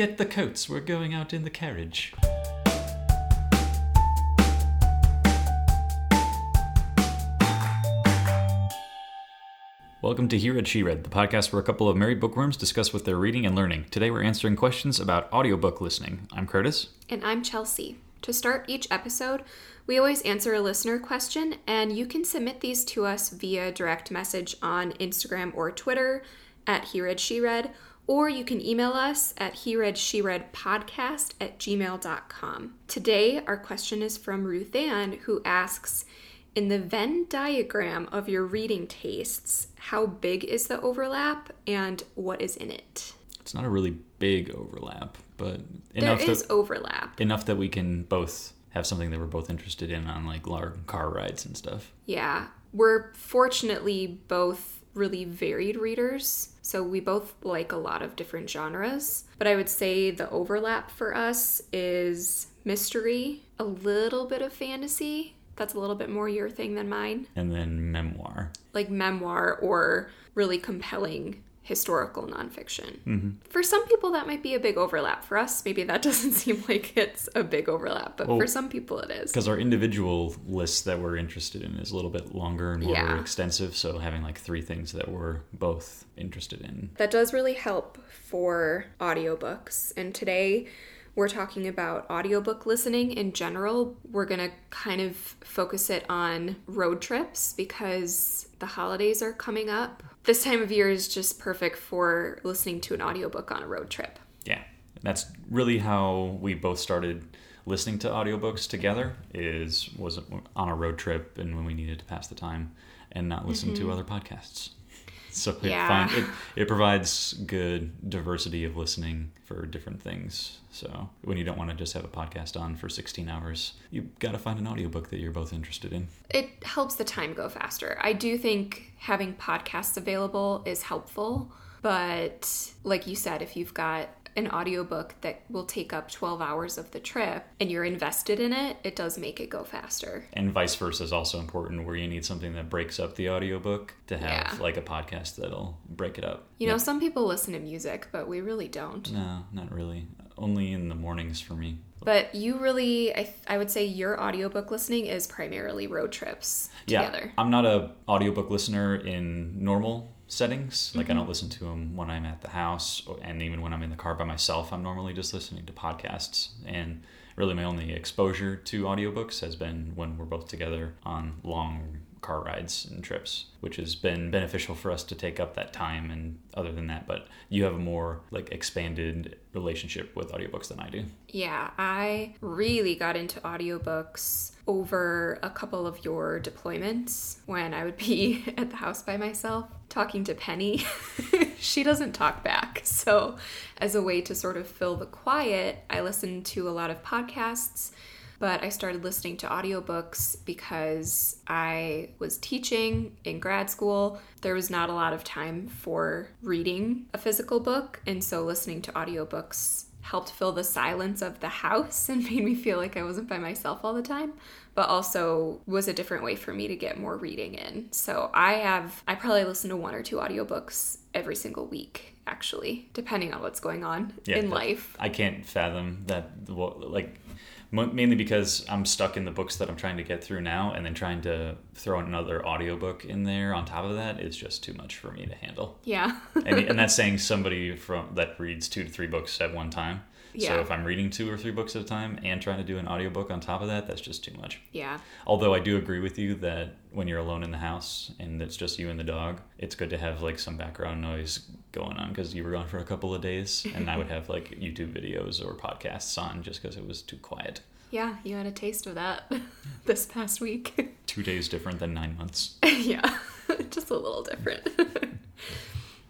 get the coats. We're going out in the carriage. Welcome to He Read, She Read, the podcast where a couple of married bookworms discuss what they're reading and learning. Today we're answering questions about audiobook listening. I'm Curtis. And I'm Chelsea. To start each episode, we always answer a listener question, and you can submit these to us via direct message on Instagram or Twitter at He Read, She Read, or you can email us at He Read, She Read podcast at gmail.com. Today, our question is from Ruth Ann, who asks, in the Venn diagram of your reading tastes, how big is the overlap and what is in it? It's not a really big overlap, but There enough is that overlap. enough that we can both have something that we're both interested in on like long car rides and stuff. Yeah. We're fortunately both really varied readers, so we both like a lot of different genres. But I would say the overlap for us is mystery, a little bit of fantasy. That's a little bit more your thing than mine. And then memoir. Like memoir or really compelling historical nonfiction. Mm-hmm. For some people, that might be a big overlap. For us, maybe that doesn't seem like it's a big overlap, but Well, for some people, it is. Because our individual list that we're interested in is a little bit longer and more Yeah. extensive, so having like three things that we're both interested in. That does really help for audiobooks. And today we're talking about audiobook listening in general. We're going to kind of focus it on road trips because the holidays are coming up. This time of year is just perfect for listening to an audiobook on a road trip. Yeah. That's really how we both started listening to audiobooks together is was on a road trip and when we needed to pass the time and not listen to mm-hmm. other podcasts. So it, Yeah. find, it, it provides good diversity of listening for different things. So when you don't want to just have a podcast on for 16 hours, you've got to find an audiobook that you're both interested in. It helps the time go faster. I do think having podcasts available is helpful, but like you said, if you've got an audiobook that will take up 12 hours of the trip and you're invested in it, it does make it go faster. and vice versa is also important where you need something that breaks up the audiobook to have Yeah. like a podcast that'll break it up You know, some people listen to music, but we really don't. no not really only in the mornings for me But you really, I, I would say your audiobook listening is primarily road trips together. yeah i'm not a audiobook listener in normal settings like i Mm-hmm. don't listen to them when i'm at the house or, and even when i'm in the car by myself i'm normally just listening to podcasts and really my only exposure to audiobooks has been when we're both together on long car rides and trips which has been beneficial for us to take up that time and other than that but you have a more like expanded relationship with audiobooks than i do Yeah, I really got into audiobooks over a couple of your deployments when I would be at the house by myself talking to Penny. she doesn't talk back. So, as a way to sort of fill the quiet, I listened to a lot of podcasts. But I started listening to audiobooks because I was teaching in grad school. There was not a lot of time for reading a physical book, and so listening to audiobooks helped fill the silence of the house and made me feel like I wasn't by myself all the time, but also was a different way for me to get more reading in. So I have, I probably listen to one or two audiobooks every single week, actually, depending on what's going on in life. I can't fathom that. Like, mainly because I'm stuck in the books that I'm trying to get through now, and then trying to throw another audiobook in there on top of that is just too much for me to handle. Yeah. And, and that's saying somebody from that reads two to three books at one time. So if I'm reading two or three books at a time and trying to do an audiobook on top of that, that's just too much. yeah. Although I do agree with you that when you're alone in the house and it's just you and the dog, it's good to have like some background noise going on because you were gone for a couple of days, and I would have like YouTube videos or podcasts on just because it was too quiet. Yeah, you had a taste of that this past week. Two days different than nine months. yeah, just a little different.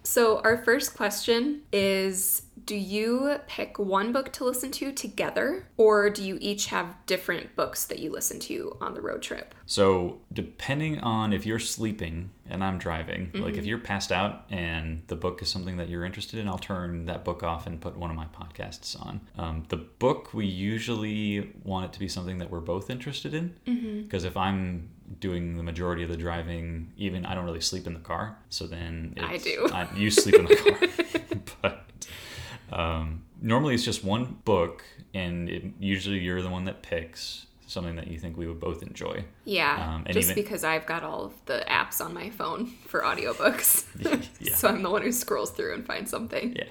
so, our first question is Do you pick one book to listen to together, or do you each have different books that you listen to on the road trip? So depending on if you're sleeping and I'm driving, like Mm-hmm. if you're passed out and the book is something that you're interested in, I'll turn that book off and put one of my podcasts on. Um, the book we usually want it to be something that we're both interested in Mm-hmm. because if I'm doing the majority of the driving, even I don't really sleep in the car, so then I do. I, you sleep in the car, Um, normally it's just one book, and it, usually you're the one that picks something that you think we would both enjoy. Yeah, Um, just even- because I've got all of the apps on my phone for audiobooks. Yeah. so I'm the one who scrolls through and finds something. Yeah.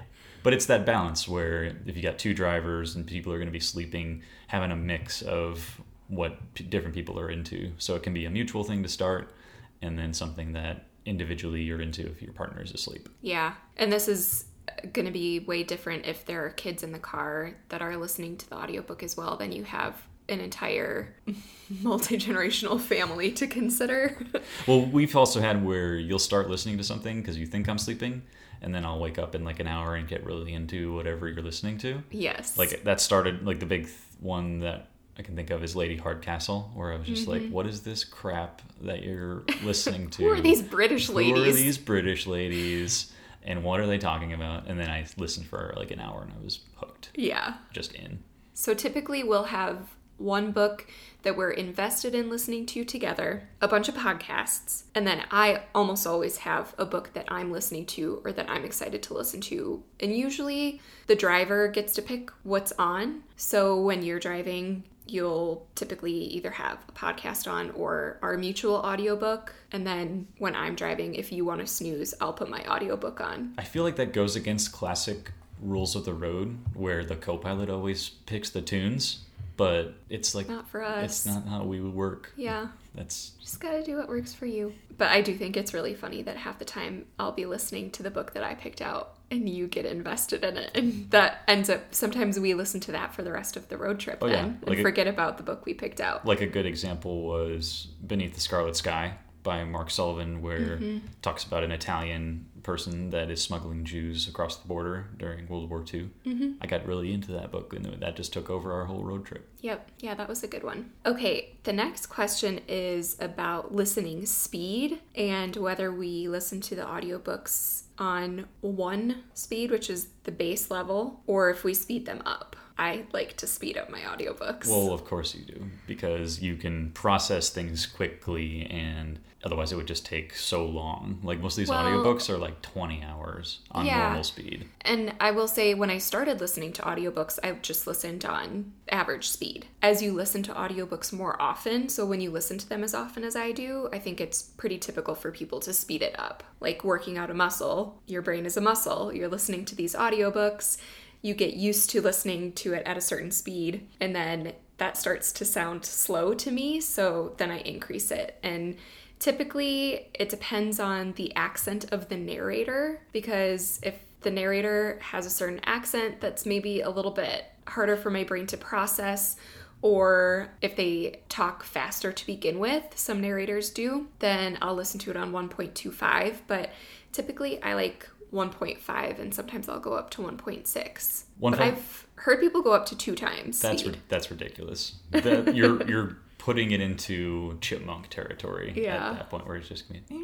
But it's that balance where if you got two drivers and people are going to be sleeping, having a mix of what p- different people are into. So it can be a mutual thing to start and then something that individually you're into if your partner is asleep. Yeah. And this is going to be way different if there are kids in the car that are listening to the audiobook as well. Then you have an entire multi generational family to consider. Well, we've also had where you'll start listening to something because you think I'm sleeping, and then I'll wake up in like an hour and get really into whatever you're listening to. yes. Like that started like the big th- one that I can think of is Lady Hardcastle, where I was just like, mm-hmm. "What is this crap that you're listening to? who are these British ladies? Who are these British ladies? And what are they talking about?" And then I listened for like an hour, and I was hooked, Yeah. just in. So typically we'll have one book that we're invested in listening to together, a bunch of podcasts, and then I almost always have a book that I'm listening to or that I'm excited to listen to. And usually the driver gets to pick what's on. So when you're driving, you'll typically either have a podcast on or our mutual audiobook. And then when I'm driving, if you want to snooze, I'll put my audiobook on. I feel like that goes against classic rules of the road, where the co-pilot always picks the tunes, but it's like Not for us. it's not how we would work. Yeah. That's Just gotta do what works for you. But I do think it's really funny that half the time I'll be listening to the book that I picked out and you get invested in it. And that ends up, sometimes we listen to that for the rest of the road trip Oh, yeah. Like and forget about the book we picked out. like a good example was Beneath the Scarlet Sky by Mark Sullivan, where Mm-hmm. it talks about an Italian person that is smuggling Jews across the border during World War II. Mm-hmm. I got really into that book, and that just took over our whole road trip. Yep. Yeah, that was a good one. Okay, the next question is about listening speed and whether we listen to the audiobooks on one speed, which is the base level, or if we speed them up. I like to speed up my audiobooks. Well, of course you do, because you can process things quickly, and otherwise it would just take so long. Like most of these Well- audiobooks are like 20 hours on Yeah. normal speed. And I will say, when I started listening to audiobooks, I just listened on average speed. As you listen to audiobooks more often, so when you listen to them as often as I do, I think it's pretty typical for people to speed it up. Like working out a muscle, your brain is a muscle. You're listening to these audiobooks, you get used to listening to it at a certain speed, and then that starts to sound slow to me, so then I increase it. And Typically, it depends on the accent of the narrator because if the narrator has a certain accent that's maybe a little bit harder for my brain to process, or if they talk faster to begin with, some narrators do, then I'll listen to it on 1.25. But typically, I like 1.5 and sometimes I'll go up to 1.6. One but I've heard people go up to two times That's ri- that's ridiculous. That you're you're putting it into chipmunk territory Yeah. at that point where it's just gonna be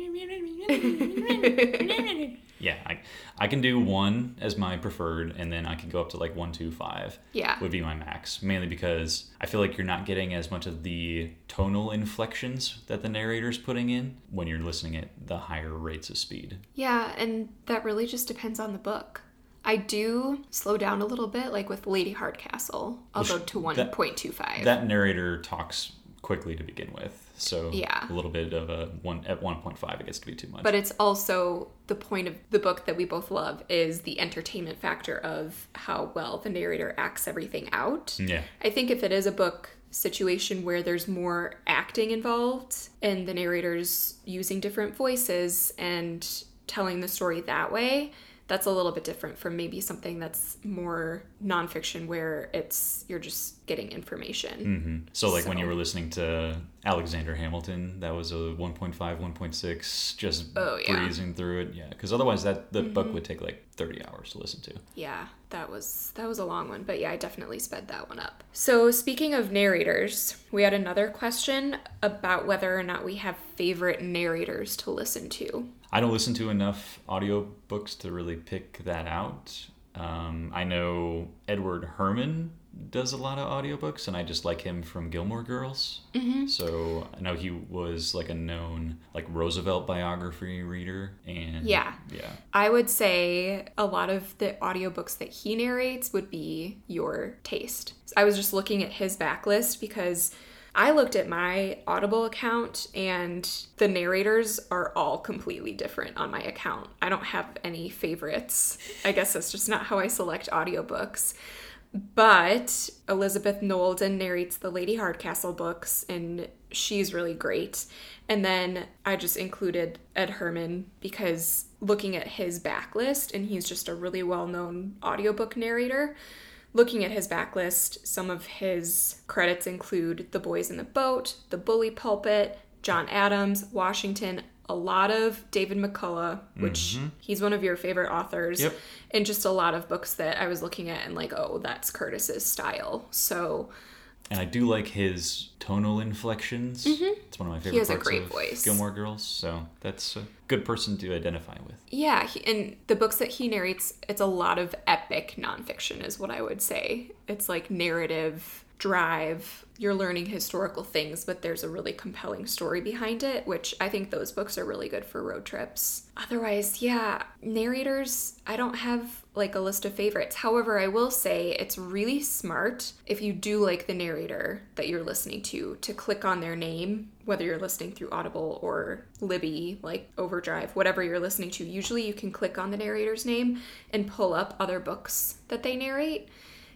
yeah I, I can do one as my preferred and then i can go up to like one two five Yeah. would be my max mainly because i feel like you're not getting as much of the tonal inflections that the narrator's putting in when you're listening at the higher rates of speed Yeah, and that really just depends on the book. I do slow down a little bit, like with Lady Hardcastle. I'll go to 1.25. that narrator talks quickly to begin with so Yeah. a little bit of a one at 1.5 it gets to be too much but it's also the point of the book that we both love is the entertainment factor of how well the narrator acts everything out. yeah I think if it is a book situation where there's more acting involved and the narrator's using different voices and telling the story that way, that's a little bit different from maybe something that's more nonfiction where it's you're just getting information. hmm So, like when you were listening to Alexander Hamilton, that was a 1.5, 1.6, just Oh, yeah. Mm-hmm. breezing through it. Yeah, because otherwise that the book would take like 30 hours to listen to. Yeah, that was that was a long one, but yeah, I definitely sped that one up. So, speaking of narrators, we had another question about whether or not we have favorite narrators to listen to. I don't listen to enough audiobooks to really pick that out. Um, I know Edward Herrmann does a lot of audiobooks, and I just like him from Gilmore Girls. Mm-hmm. So I know he was like a known like Roosevelt biography reader, and Yeah. yeah, I would say a lot of the audiobooks that he narrates would be your taste. I was just looking at his backlist because I looked at my Audible account and the narrators are all completely different on my account. I don't have any favorites. I guess that's just not how I select audiobooks. But Elizabeth Knowelden narrates the Lady Hardcastle books, and she's really great. And then I just included Ed Herrmann because looking at his backlist, and he's just a really well known audiobook narrator. Looking at his backlist, some of his credits include The Boys in the Boat, The Bully Pulpit, John Adams, Washington, a lot of David McCullough, which mm-hmm. he's one of your favorite authors, Yep. and just a lot of books that I was looking at and like, oh, that's Curtis's style. So and I do like his tonal inflections. Mm-hmm. It's one of my favorite has a parts great of voice. Gilmore Girls. So that's a good person to identify with. Yeah, he, and the books that he narrates, it's a lot of epic nonfiction, is what I would say. It's like narrative drive. You're learning historical things, but there's a really compelling story behind it, which I think those books are really good for road trips. Otherwise, yeah, narrators, I don't have like a list of favorites. However, I will say it's really smart if you do like the narrator that you're listening to to click on their name, whether you're listening through Audible or Libby, like Overdrive, whatever you're listening to. Usually you can click on the narrator's name and pull up other books that they narrate.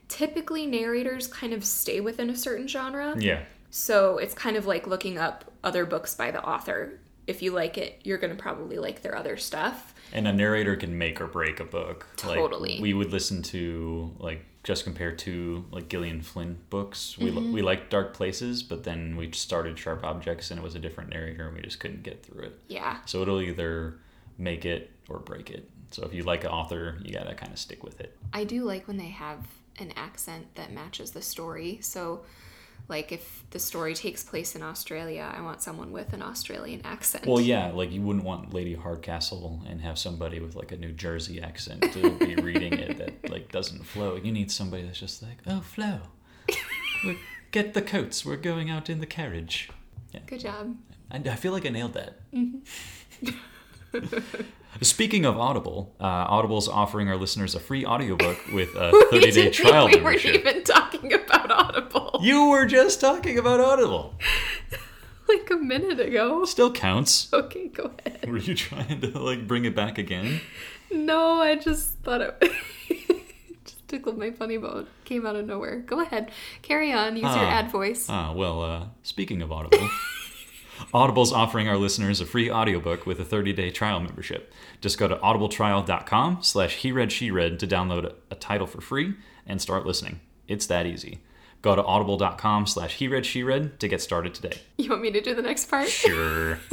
Typically, narrators kind of stay within a certain genre. Yeah. So it's kind of like looking up other books by the author. If you like it, you're going to probably like their other stuff. And a narrator can make or break a book. Totally. Like, we would listen to like just compare to like Gillian Flynn books. We Mm-hmm. we liked Dark Places, but then we started Sharp Objects, and it was a different narrator, and we just couldn't get through it. Yeah. So it'll either make it or break it. So if you like an author, you gotta kind of stick with it. I do like when they have an accent that matches the story. So, like, if the story takes place in Australia, I want someone with an Australian accent. Well, yeah, like you wouldn't want Lady Hardcastle and have somebody with like a New Jersey accent to be reading it that like doesn't flow. You need somebody that's just like, oh, flow. get the coats. We're going out in the carriage. Good job. I, I feel like I nailed that. Mm-hmm. Speaking of Audible, uh, Audible's offering our listeners a free audiobook with a 30 day trial we weren't even talking about Audible You were just talking about Audible. like a minute ago. Still counts. Okay, go ahead. Were you trying to like bring it back again? No, I just thought it just tickled my funny bone. Came out of nowhere. Go ahead. Carry on. Use your Ah. ad voice. Ah, well, uh, speaking of Audible, Audible's offering our listeners a free audiobook with a 30-day trial membership. Just go to audibletrial.com slash he read she read to download a title for free and start listening. It's that easy. Go to audible.com slash he read she read to get started today. You want me to do the next part? Sure.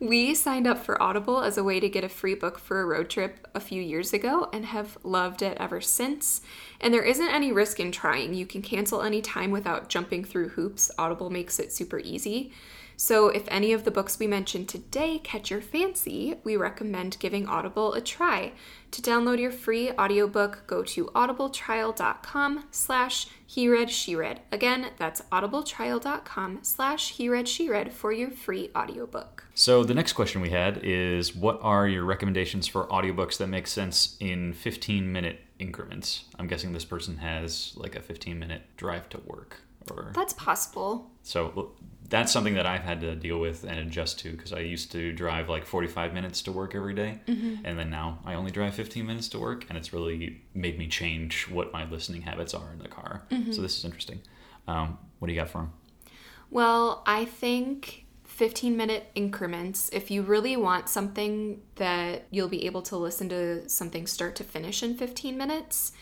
We signed up for Audible as a way to get a free book for a road trip a few years ago and have loved it ever since. And there isn't any risk in trying. You can cancel any time without jumping through hoops. Audible makes it super easy. So, if any of the books we mentioned today catch your fancy, we recommend giving Audible a try. To download your free audiobook, go to audibletrial.com slash he read she read. Again, that's audibletrial.com slash he read she read for your free audiobook. So the next question we had is what are your recommendations for audiobooks that make sense in 15 minute increments? I'm guessing this person has like a 15 minute drive to work or That's possible. so that's something that I've had to deal with and adjust to because I used to drive like 45 minutes to work every day, and then now I only drive 15 minutes to work and it's really made me change what my listening habits are in the car. So this is interesting. Um, what do you got for him? Well, I think 15 minute increments, if you really want something that you'll be able to listen to something start to finish in 15 minutes,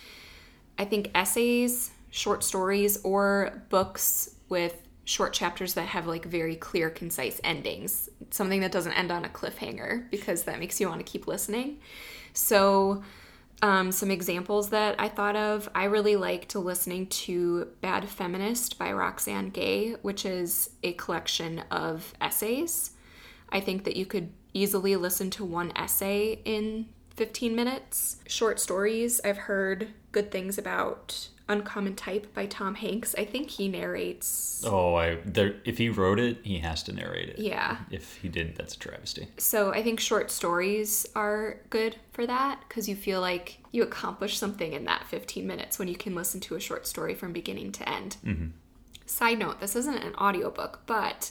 I think essays, short stories, or books with short chapters that have like very clear, concise endings. Something that doesn't end on a cliffhanger because that makes you want to keep listening. So, um, some examples that I thought of I really liked listening to Bad Feminist by Roxane Gay, which is a collection of essays. I think that you could easily listen to one essay in 15 minutes. Short stories, I've heard good things about Uncommon Type by Tom Hanks. I think he narrates. Oh, I there. If he wrote it, he has to narrate it. Yeah. If he didn't, that's a travesty. So I think short stories are good for that because you feel like you accomplish something in that 15 minutes when you can listen to a short story from beginning to end. Mm-hmm. Side note, this isn't an audiobook, but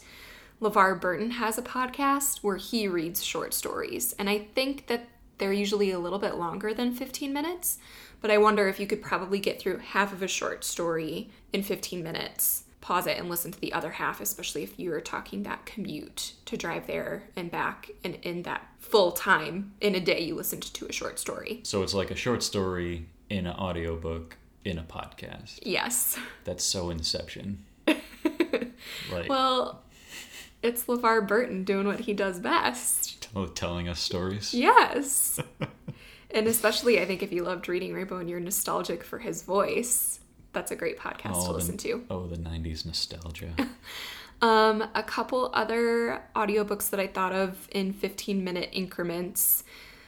LeVar Burton has a podcast where he reads short stories. And I think that they're usually a little bit longer than 15 minutes. But I wonder if you could probably get through half of a short story in 15 minutes, pause it and listen to the other half, especially if you are talking that commute to drive there and back. And in that full time in a day, you listened to a short story. So it's like a short story in an audiobook in a podcast. Yes. That's so Inception. like Well, it's LeVar Burton doing what he does best. Tell- telling us stories. Yes. and especially, I think if you loved reading Rainbow and you're nostalgic for his voice, that's a great podcast to the- listen to. Oh, the '90s nostalgia. Um, a couple other audiobooks that I thought of in 15 minute increments.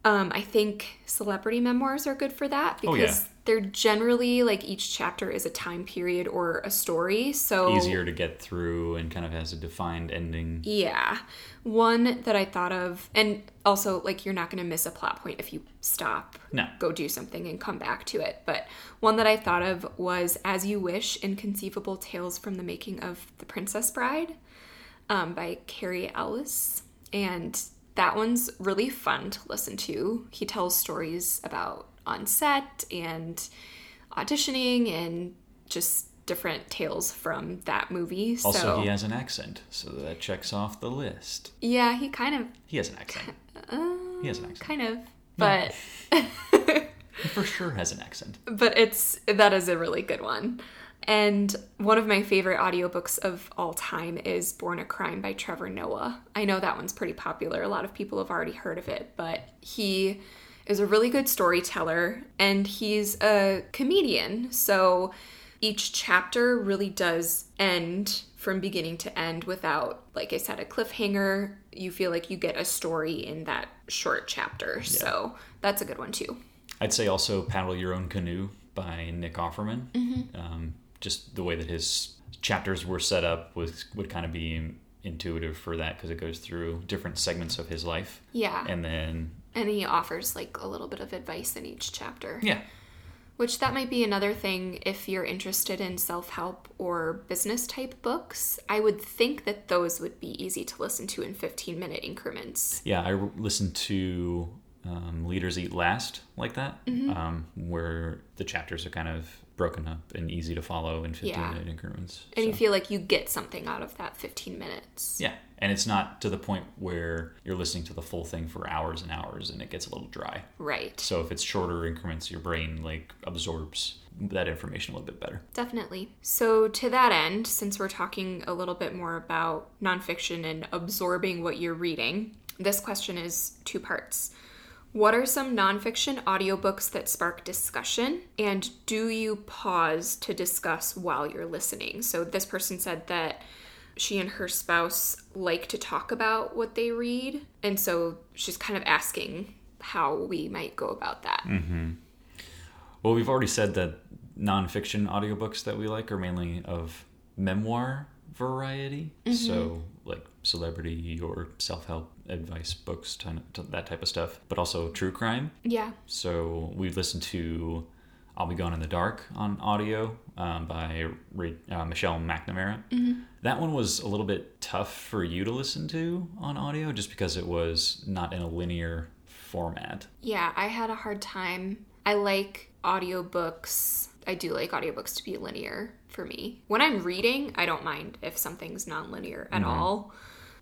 Um, I think celebrity memoirs are good for that Oh, because yeah. they're generally like each chapter is a time period or a story. So Easier to get through and kind of has a defined ending. Yeah. One that I thought of, and also, like, you're not going to miss a plot point if you stop, No. go do something, and come back to it. But one that I thought of was As You Wish Inconceivable Tales from the Making of The Princess Bride um, by Cary Elwes. And that one's really fun to listen to. He tells stories about on set and auditioning and just different tales from that movie. Also, so, he has an accent, so that checks off the list. yeah, he kind of He has an accent. Uh, He has an accent. kind of, but He for sure has an accent. but it's that is a really good one. And one of my favorite audiobooks of all time is Born a Crime by Trevor Noah. I know that one's pretty popular. A lot of people have already heard of it, but he is a really good storyteller and he's a comedian. So each chapter really does end from beginning to end without, like I said, a cliffhanger. You feel like you get a story in that short chapter. So that's a good one too. I'd say also Paddle Your Own Canoe by Nick Offerman. Mm-hmm. Um, just the way that his chapters were set up was would kind of be intuitive for that because it goes through different segments of his life. Yeah. And then, And he offers like a little bit of advice in each chapter. yeah, Which that might be another thing if you're interested in self help or business type books. I would think that those would be easy to listen to in 15 minute increments. yeah, I listened to um, Leaders Eat Last like that, Mm-hmm. um, where the chapters are kind of broken up and easy to follow in 15 Yeah. minute increments. And you feel like you get something out of that 15 minutes. Yeah, and it's not to the point where you're listening to the full thing for hours and hours and it gets a little dry. Right. So if it's shorter increments, your brain like absorbs that information a little bit better. Definitely. So, to that end, since we're talking a little bit more about nonfiction and absorbing what you're reading, this question is two parts. What are some nonfiction audiobooks that spark discussion? And do you pause to discuss while you're listening? So, this person said that she and her spouse like to talk about what they read. And so, she's kind of asking how we might go about that. Mm-hmm. Well, we've already said that nonfiction audiobooks that we like are mainly of memoir variety. So, like celebrity or self help advice books, ton- that type of stuff, but also true crime. Yeah. So, we've listened to I'll Be Gone in the Dark on audio um, by uh, Michelle McNamara. That one was a little bit tough for you to listen to on audio just because it was not in a linear format. Yeah, I had a hard time. I like audiobooks. I do like audiobooks to be linear for me. When I'm reading, I don't mind if something's non-linear at mm-hmm. all.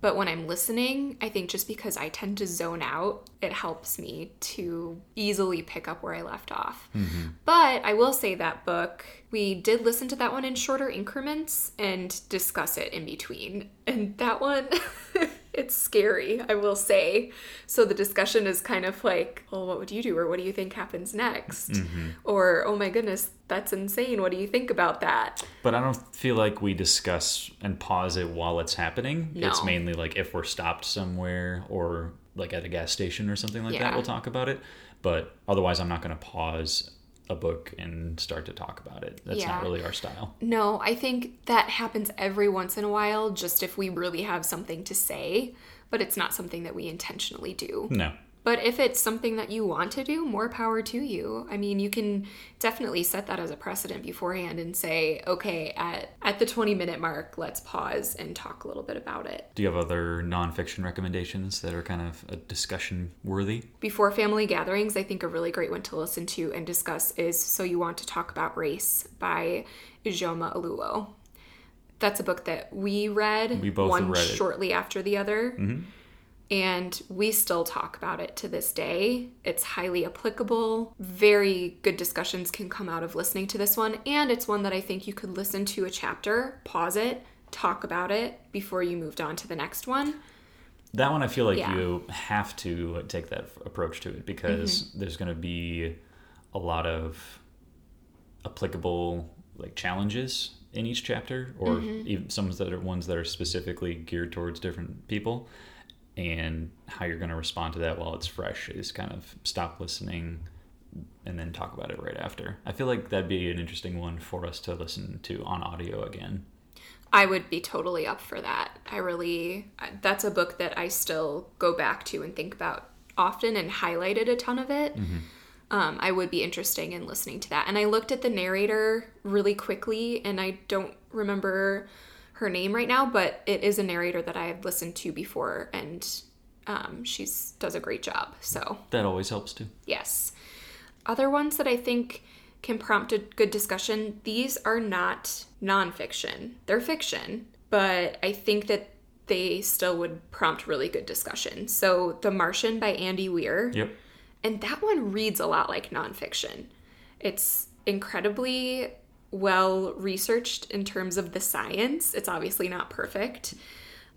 But when I'm listening, I think just because I tend to zone out, it helps me to easily pick up where I left off. Mm-hmm. But I will say that book, we did listen to that one in shorter increments and discuss it in between. And that one, it's scary, I will say. So the discussion is kind of like, well, what would you do? Or what do you think happens next? Mm-hmm. Or, oh my goodness, that's insane. What do you think about that? But I don't feel like we discuss and pause it while it's happening. No. It's mainly like if we're stopped somewhere or like at a gas station or something like Yeah. that, we'll talk about it. But otherwise, I'm not going to pause a book and start to talk about it. That's Yeah. not really our style. No, I think that happens every once in a while, just if we really have something to say, but it's not something that we intentionally do. No. But if it's something that you want to do, more power to you. I mean, you can definitely set that as a precedent beforehand and say, okay, at, at the 20 minute mark, let's pause and talk a little bit about it. Do you have other nonfiction recommendations that are kind of a discussion worthy? Before family gatherings, I think a really great one to listen to and discuss is So You Want to Talk About Race by Ijeoma Oluo. That's a book that we read, We both one read it. shortly after the other. Mm-hmm. And we still talk about it to this day. It's highly applicable. Very good discussions can come out of listening to this one. And it's one that I think you could listen to a chapter, pause it, talk about it before you moved on to the next one. That one, I feel like Yeah. you have to take that approach to it because Mm-hmm. there's going to be a lot of applicable like challenges in each chapter, or Mm-hmm. even some that are ones that are specifically geared towards different people, and how you're going to respond to that while it's fresh is kind of stop listening and then talk about it right after. I feel like that'd be an interesting one for us to listen to on audio again. I would be totally up for that. I really, that's a book that I still go back to and think about often and highlighted a ton of it. Um, I would be interested in listening to that. And I looked at the narrator really quickly, and I don't remember her name right now, but it is a narrator that I have listened to before, and um, she's does a great job. So That always helps too. Yes. Other ones that I think can prompt a good discussion, these are not nonfiction. They're fiction, but I think that they still would prompt really good discussion. So, The Martian by Andy Weir. Yep. And that one reads a lot like nonfiction. It's incredibly well researched in terms of the science. It's obviously not perfect.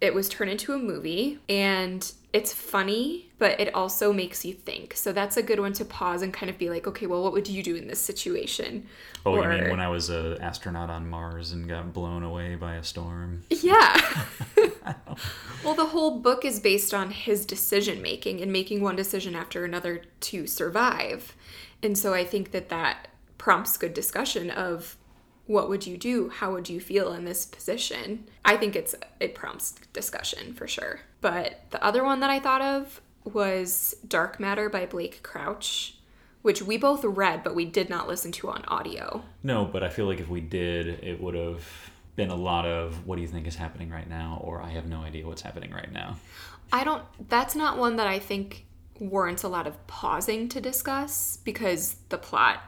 It was turned into a movie and it's funny, but it also makes you think. So that's a good one to pause and kind of be like, okay, well, what would you do in this situation? Oh, Or- you mean when I was an astronaut on Mars and got blown away by a storm? Yeah. well, the whole book is based on his decision making and making one decision after another to survive. And so I think that that prompts good discussion of what would you do? How would you feel in this position? I think it's it prompts discussion for sure. But the other one that I thought of was Dark Matter by Blake Crouch, which we both read but we did not listen to on audio. No, but I feel like if we did, it would have been a lot of what do you think is happening right now, or I have no idea what's happening right now. I don't, that's not one that I think warrants a lot of pausing to discuss because the plot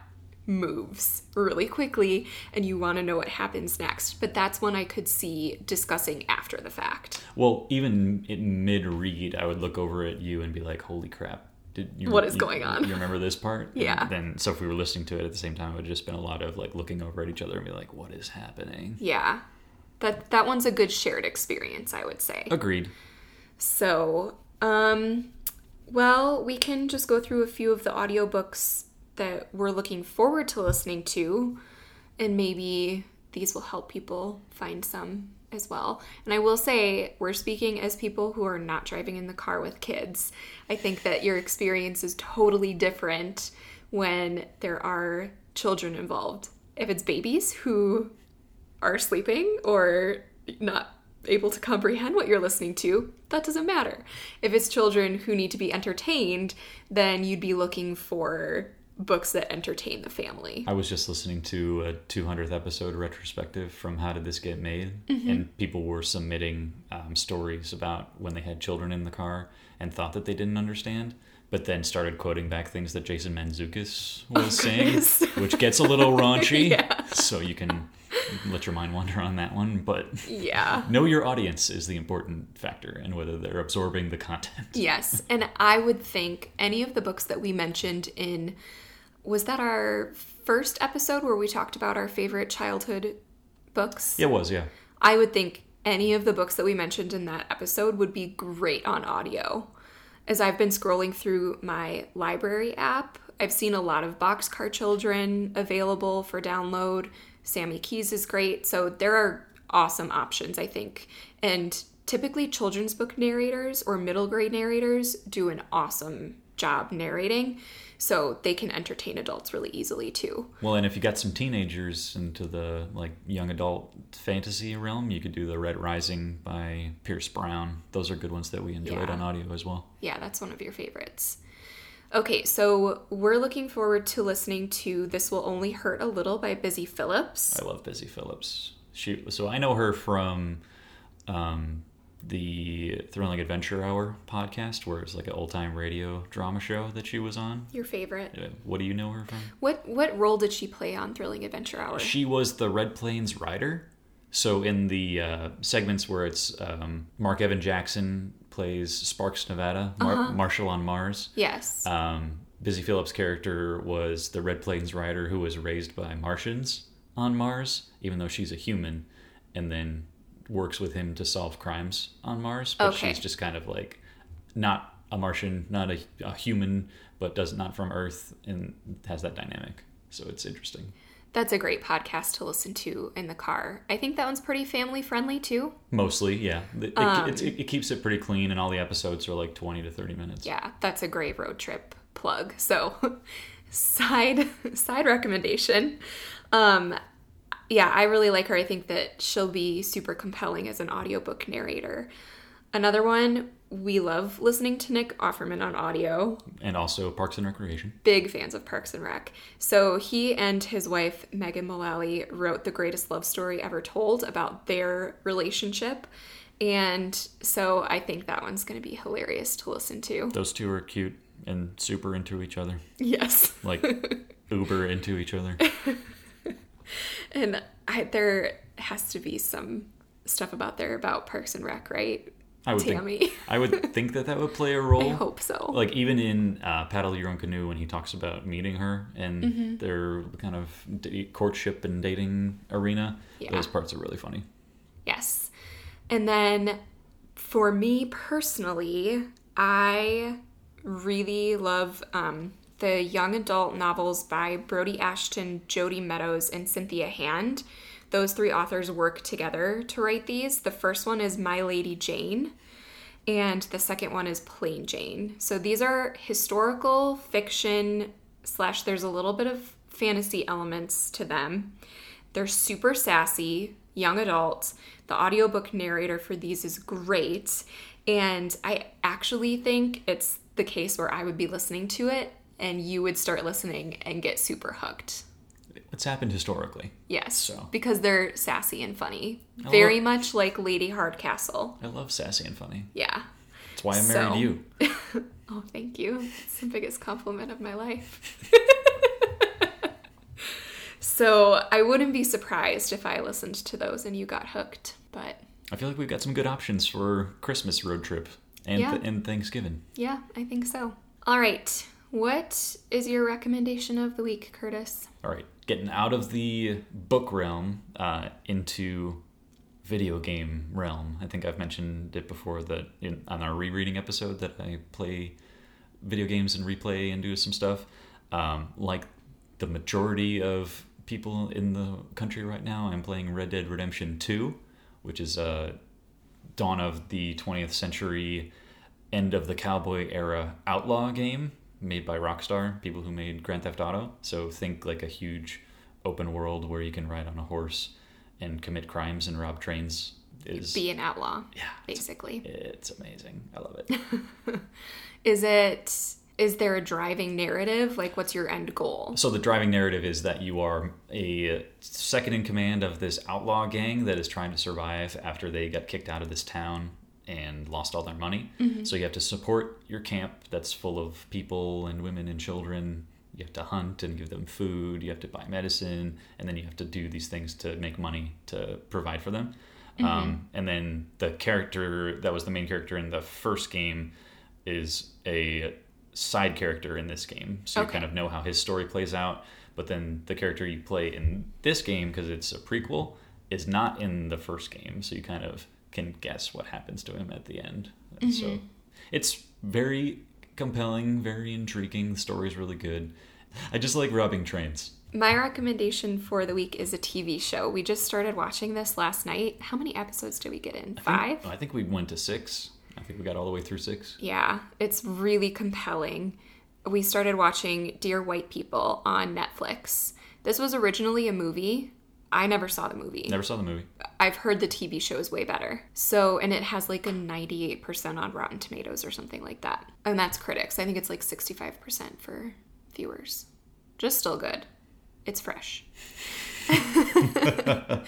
moves really quickly and you want to know what happens next. But that's one I could see discussing after the fact. Well, even in mid read, I would look over at you and be like, "Holy crap! Did you, What is you- going on?" You remember this part? And Yeah. then, so if we were listening to it at the same time, it would just been a lot of like looking over at each other and be like, "What is happening?" Yeah. That that one's a good shared experience, I would say. Agreed. So, um, well, we can just go through a few of the audiobooks that we're looking forward to listening to, and maybe these will help people find some as well. And I will say, we're speaking as people who are not driving in the car with kids. I think that your experience is totally different when there are children involved. If it's babies who are sleeping or not able to comprehend what you're listening to, that doesn't matter. If it's children who need to be entertained, then you'd be looking for books that entertain the family. I was just listening to a 200th episode retrospective from How Did This Get Made? Mm-hmm. And people were submitting um, stories about when they had children in the car and thought that they didn't understand, but then started quoting back things that Jason Mantzoukas was saying, goodness. which gets a little raunchy. Yeah. So you can let your mind wander on that one. But Yeah. know your audience is the important factor and whether they're absorbing the content. Yes. And I would think any of the books that we mentioned in was that our first episode where we talked about our favorite childhood books? It was, yeah. I would think any of the books that we mentioned in that episode would be great on audio. As I've been scrolling through my library app, I've seen a lot of Boxcar Children available for download. Sammy Keyes is great. So there are awesome options, I think. And typically, children's book narrators or middle grade narrators do an awesome job narrating. So they can entertain adults really easily too. Well, and if you got some teenagers into the like young adult fantasy realm, you could do the Red Rising by Pierce Brown. Those are good ones that we enjoyed Yeah. on audio as well. Yeah, that's one of your favorites. Okay, so we're looking forward to listening to This Will Only Hurt a Little by Busy Philipps. I love Busy Philipps. She so I know her from um, the Thrilling Adventure Hour podcast, where it's like an old time radio drama show that she was on. Your favorite. What do you know her from? What what role did she play on Thrilling Adventure Hour? She was the Red Plains rider. So in the uh, segments where it's um, Mark Evan Jackson plays Sparks Nevada, Mar- Marshall on Mars. yes. Um, Busy Philipps' character was the Red Plains rider who was raised by Martians on Mars, even though she's a human, and then works with him to solve crimes on Mars. But Okay. she's just kind of like not a Martian, not a, a human, but does not from Earth, and has that dynamic. So it's interesting. That's a great podcast to listen to in the car. I think that one's pretty family friendly too. Mostly, yeah. It, it- Um, it's- it, it keeps it pretty clean, and all the episodes are like twenty to thirty minutes. Yeah, that's a great road trip plug. So, side side recommendation. Um yeah, I really like her. I think that she'll be super compelling as an audiobook narrator. Another one, we love listening to Nick Offerman on audio. And also Parks and Recreation. Big fans of Parks and Rec. So he and his wife Megan Mullally wrote the greatest love story ever told about their relationship. And so I think that one's going to be hilarious to listen to. Those two are cute and super into each other, Yes. like uber into each other. And I, there has to be some stuff about there about Parks and Rec, right? I would Tammy. think. I would think that that would play a role. I hope so. Like even in uh, Paddle Your Own Canoe, when he talks about meeting her and Mm-hmm. their kind of d- courtship and dating arena, Yeah. those parts are really funny. Yes. And then for me personally, I really love um, the young adult novels by Brodi Ashton, Jodi Meadows, and Cynthia Hand. Those three authors work together to write these. The first one is My Lady Jane, and the second one is Plain Jane. So these are historical fiction slash there's a little bit of fantasy elements to them. They're super sassy, young adult. The audiobook narrator for these is great. And I actually think it's the case where I would be listening to it and you would start listening and get super hooked. It's happened historically. Yes. So. Because they're sassy and funny. I Very love- much like Lady Hardcastle. I love sassy and funny. Yeah. That's why I married So- you. Oh, thank you. It's the biggest compliment of my life. so I wouldn't be surprised if I listened to those and you got hooked. But I feel like we've got some good options for Christmas road trip and Yeah. and Thanksgiving. yeah, I think so. All right. What is your recommendation of the week, Curtis? All right, getting out of the book realm uh, into video game realm. I think I've mentioned it before that in, on our rereading episode that I play video games and replay and do some stuff. Um, like the majority of people in the country right now, I'm playing Red Dead Redemption 2, which is a dawn of the 20th century, end of the cowboy era outlaw game made by Rockstar, people who made Grand Theft Auto. So think like a huge open world where you can ride on a horse and commit crimes and rob trains. Is Be an outlaw, yeah, it's, basically. it's amazing. I love it. Is it is there a driving narrative? Like what's your end goal? So the driving narrative is that you are a second in command of this outlaw gang that is trying to survive after they got kicked out of this town and lost all their money. So you have to support your camp that's full of people and women and children. You have to hunt and give them food. You have to buy medicine, and then you have to do these things to make money to provide for them. Um, and then the character that was the main character in the first game is a side character in this game. So you kind of know how his story plays out. But then the character you play in this game, because it's a prequel, is not in the first game. So you kind of can guess what happens to him at the end. And So mm-hmm. it's very compelling, very intriguing. The story's really good. I just like robbing trains. My recommendation for the week is a TV show. We just started watching this last night. How many episodes did we get in? Five? I think we went to six. I think we got all the way through six. Yeah, it's really compelling. We started watching Dear White People on Netflix. This was originally a movie. I never saw the movie. Never saw the movie. I've heard the TV show is way better. So, and it has like a 98% on Rotten Tomatoes or something like that. And that's critics. I think it's like 65% for viewers. Just still good. It's fresh.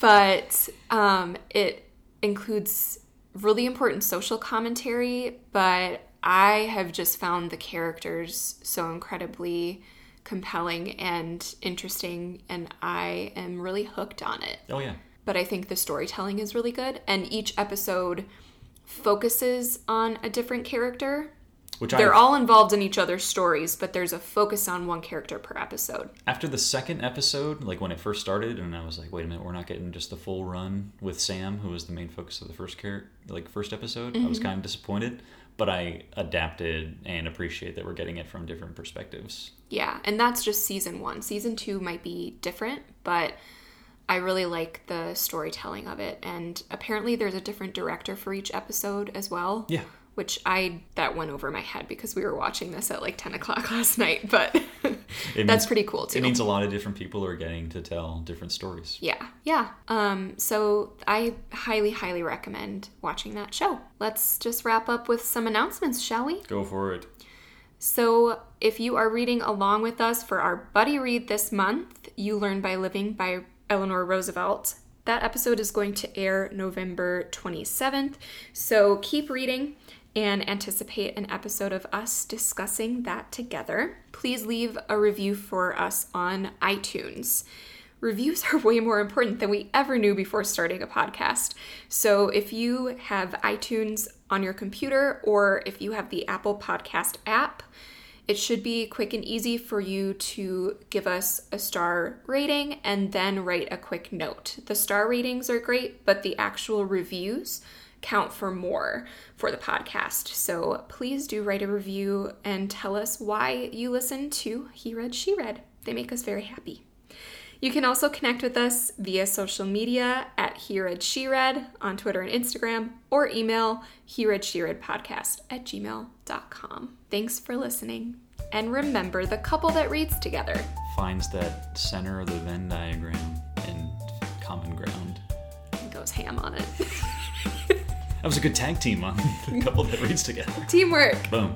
but um, it includes really important social commentary, but I have just found the characters so incredibly compelling and interesting, and I am really hooked on it. Oh yeah. But I think the storytelling is really good, and each episode focuses on a different character. Which They're I all involved in each other's stories, but there's a focus on one character per episode. after the second episode, like when it first started, and I was like, wait a minute, we're not getting just the full run with Sam, who was the main focus of the first character, like first episode. I was mm-hmm. kind of disappointed, but I adapted and appreciate that we're getting it from different perspectives. Yeah, and that's just season one. Season two might be different, but I really like the storytelling of it. And apparently, there's a different director for each episode as well. Yeah. Which I that went over my head because we were watching this at like ten o'clock last night, but that's means- pretty cool too. It means a lot of different people are getting to tell different stories. Yeah, yeah. Um, so I highly, highly recommend watching that show. Let's just wrap up with some announcements, shall we? Go for it. So, if you are reading along with us for our buddy read this month, You Learn by Living by Eleanor Roosevelt, that episode is going to air November 27th. So, keep reading and anticipate an episode of us discussing that together. Please leave a review for us on iTunes. Reviews are way more important than we ever knew before starting a podcast. So if you have iTunes on your computer or if you have the Apple Podcast app, it should be quick and easy for you to give us a star rating and then write a quick note. The star ratings are great, but the actual reviews count for more for the podcast. So please do write a review and tell us why you listen to He Read, She Read. They make us very happy. You can also connect with us via social media at He Read She Read on Twitter and Instagram, or email He Read She Read podcast at gmail.com. Thanks for listening. And remember the couple that reads together. Finds that center of the Venn diagram and common ground. and goes ham on it. That was a good tag team on the couple that reads together. Teamwork. Boom.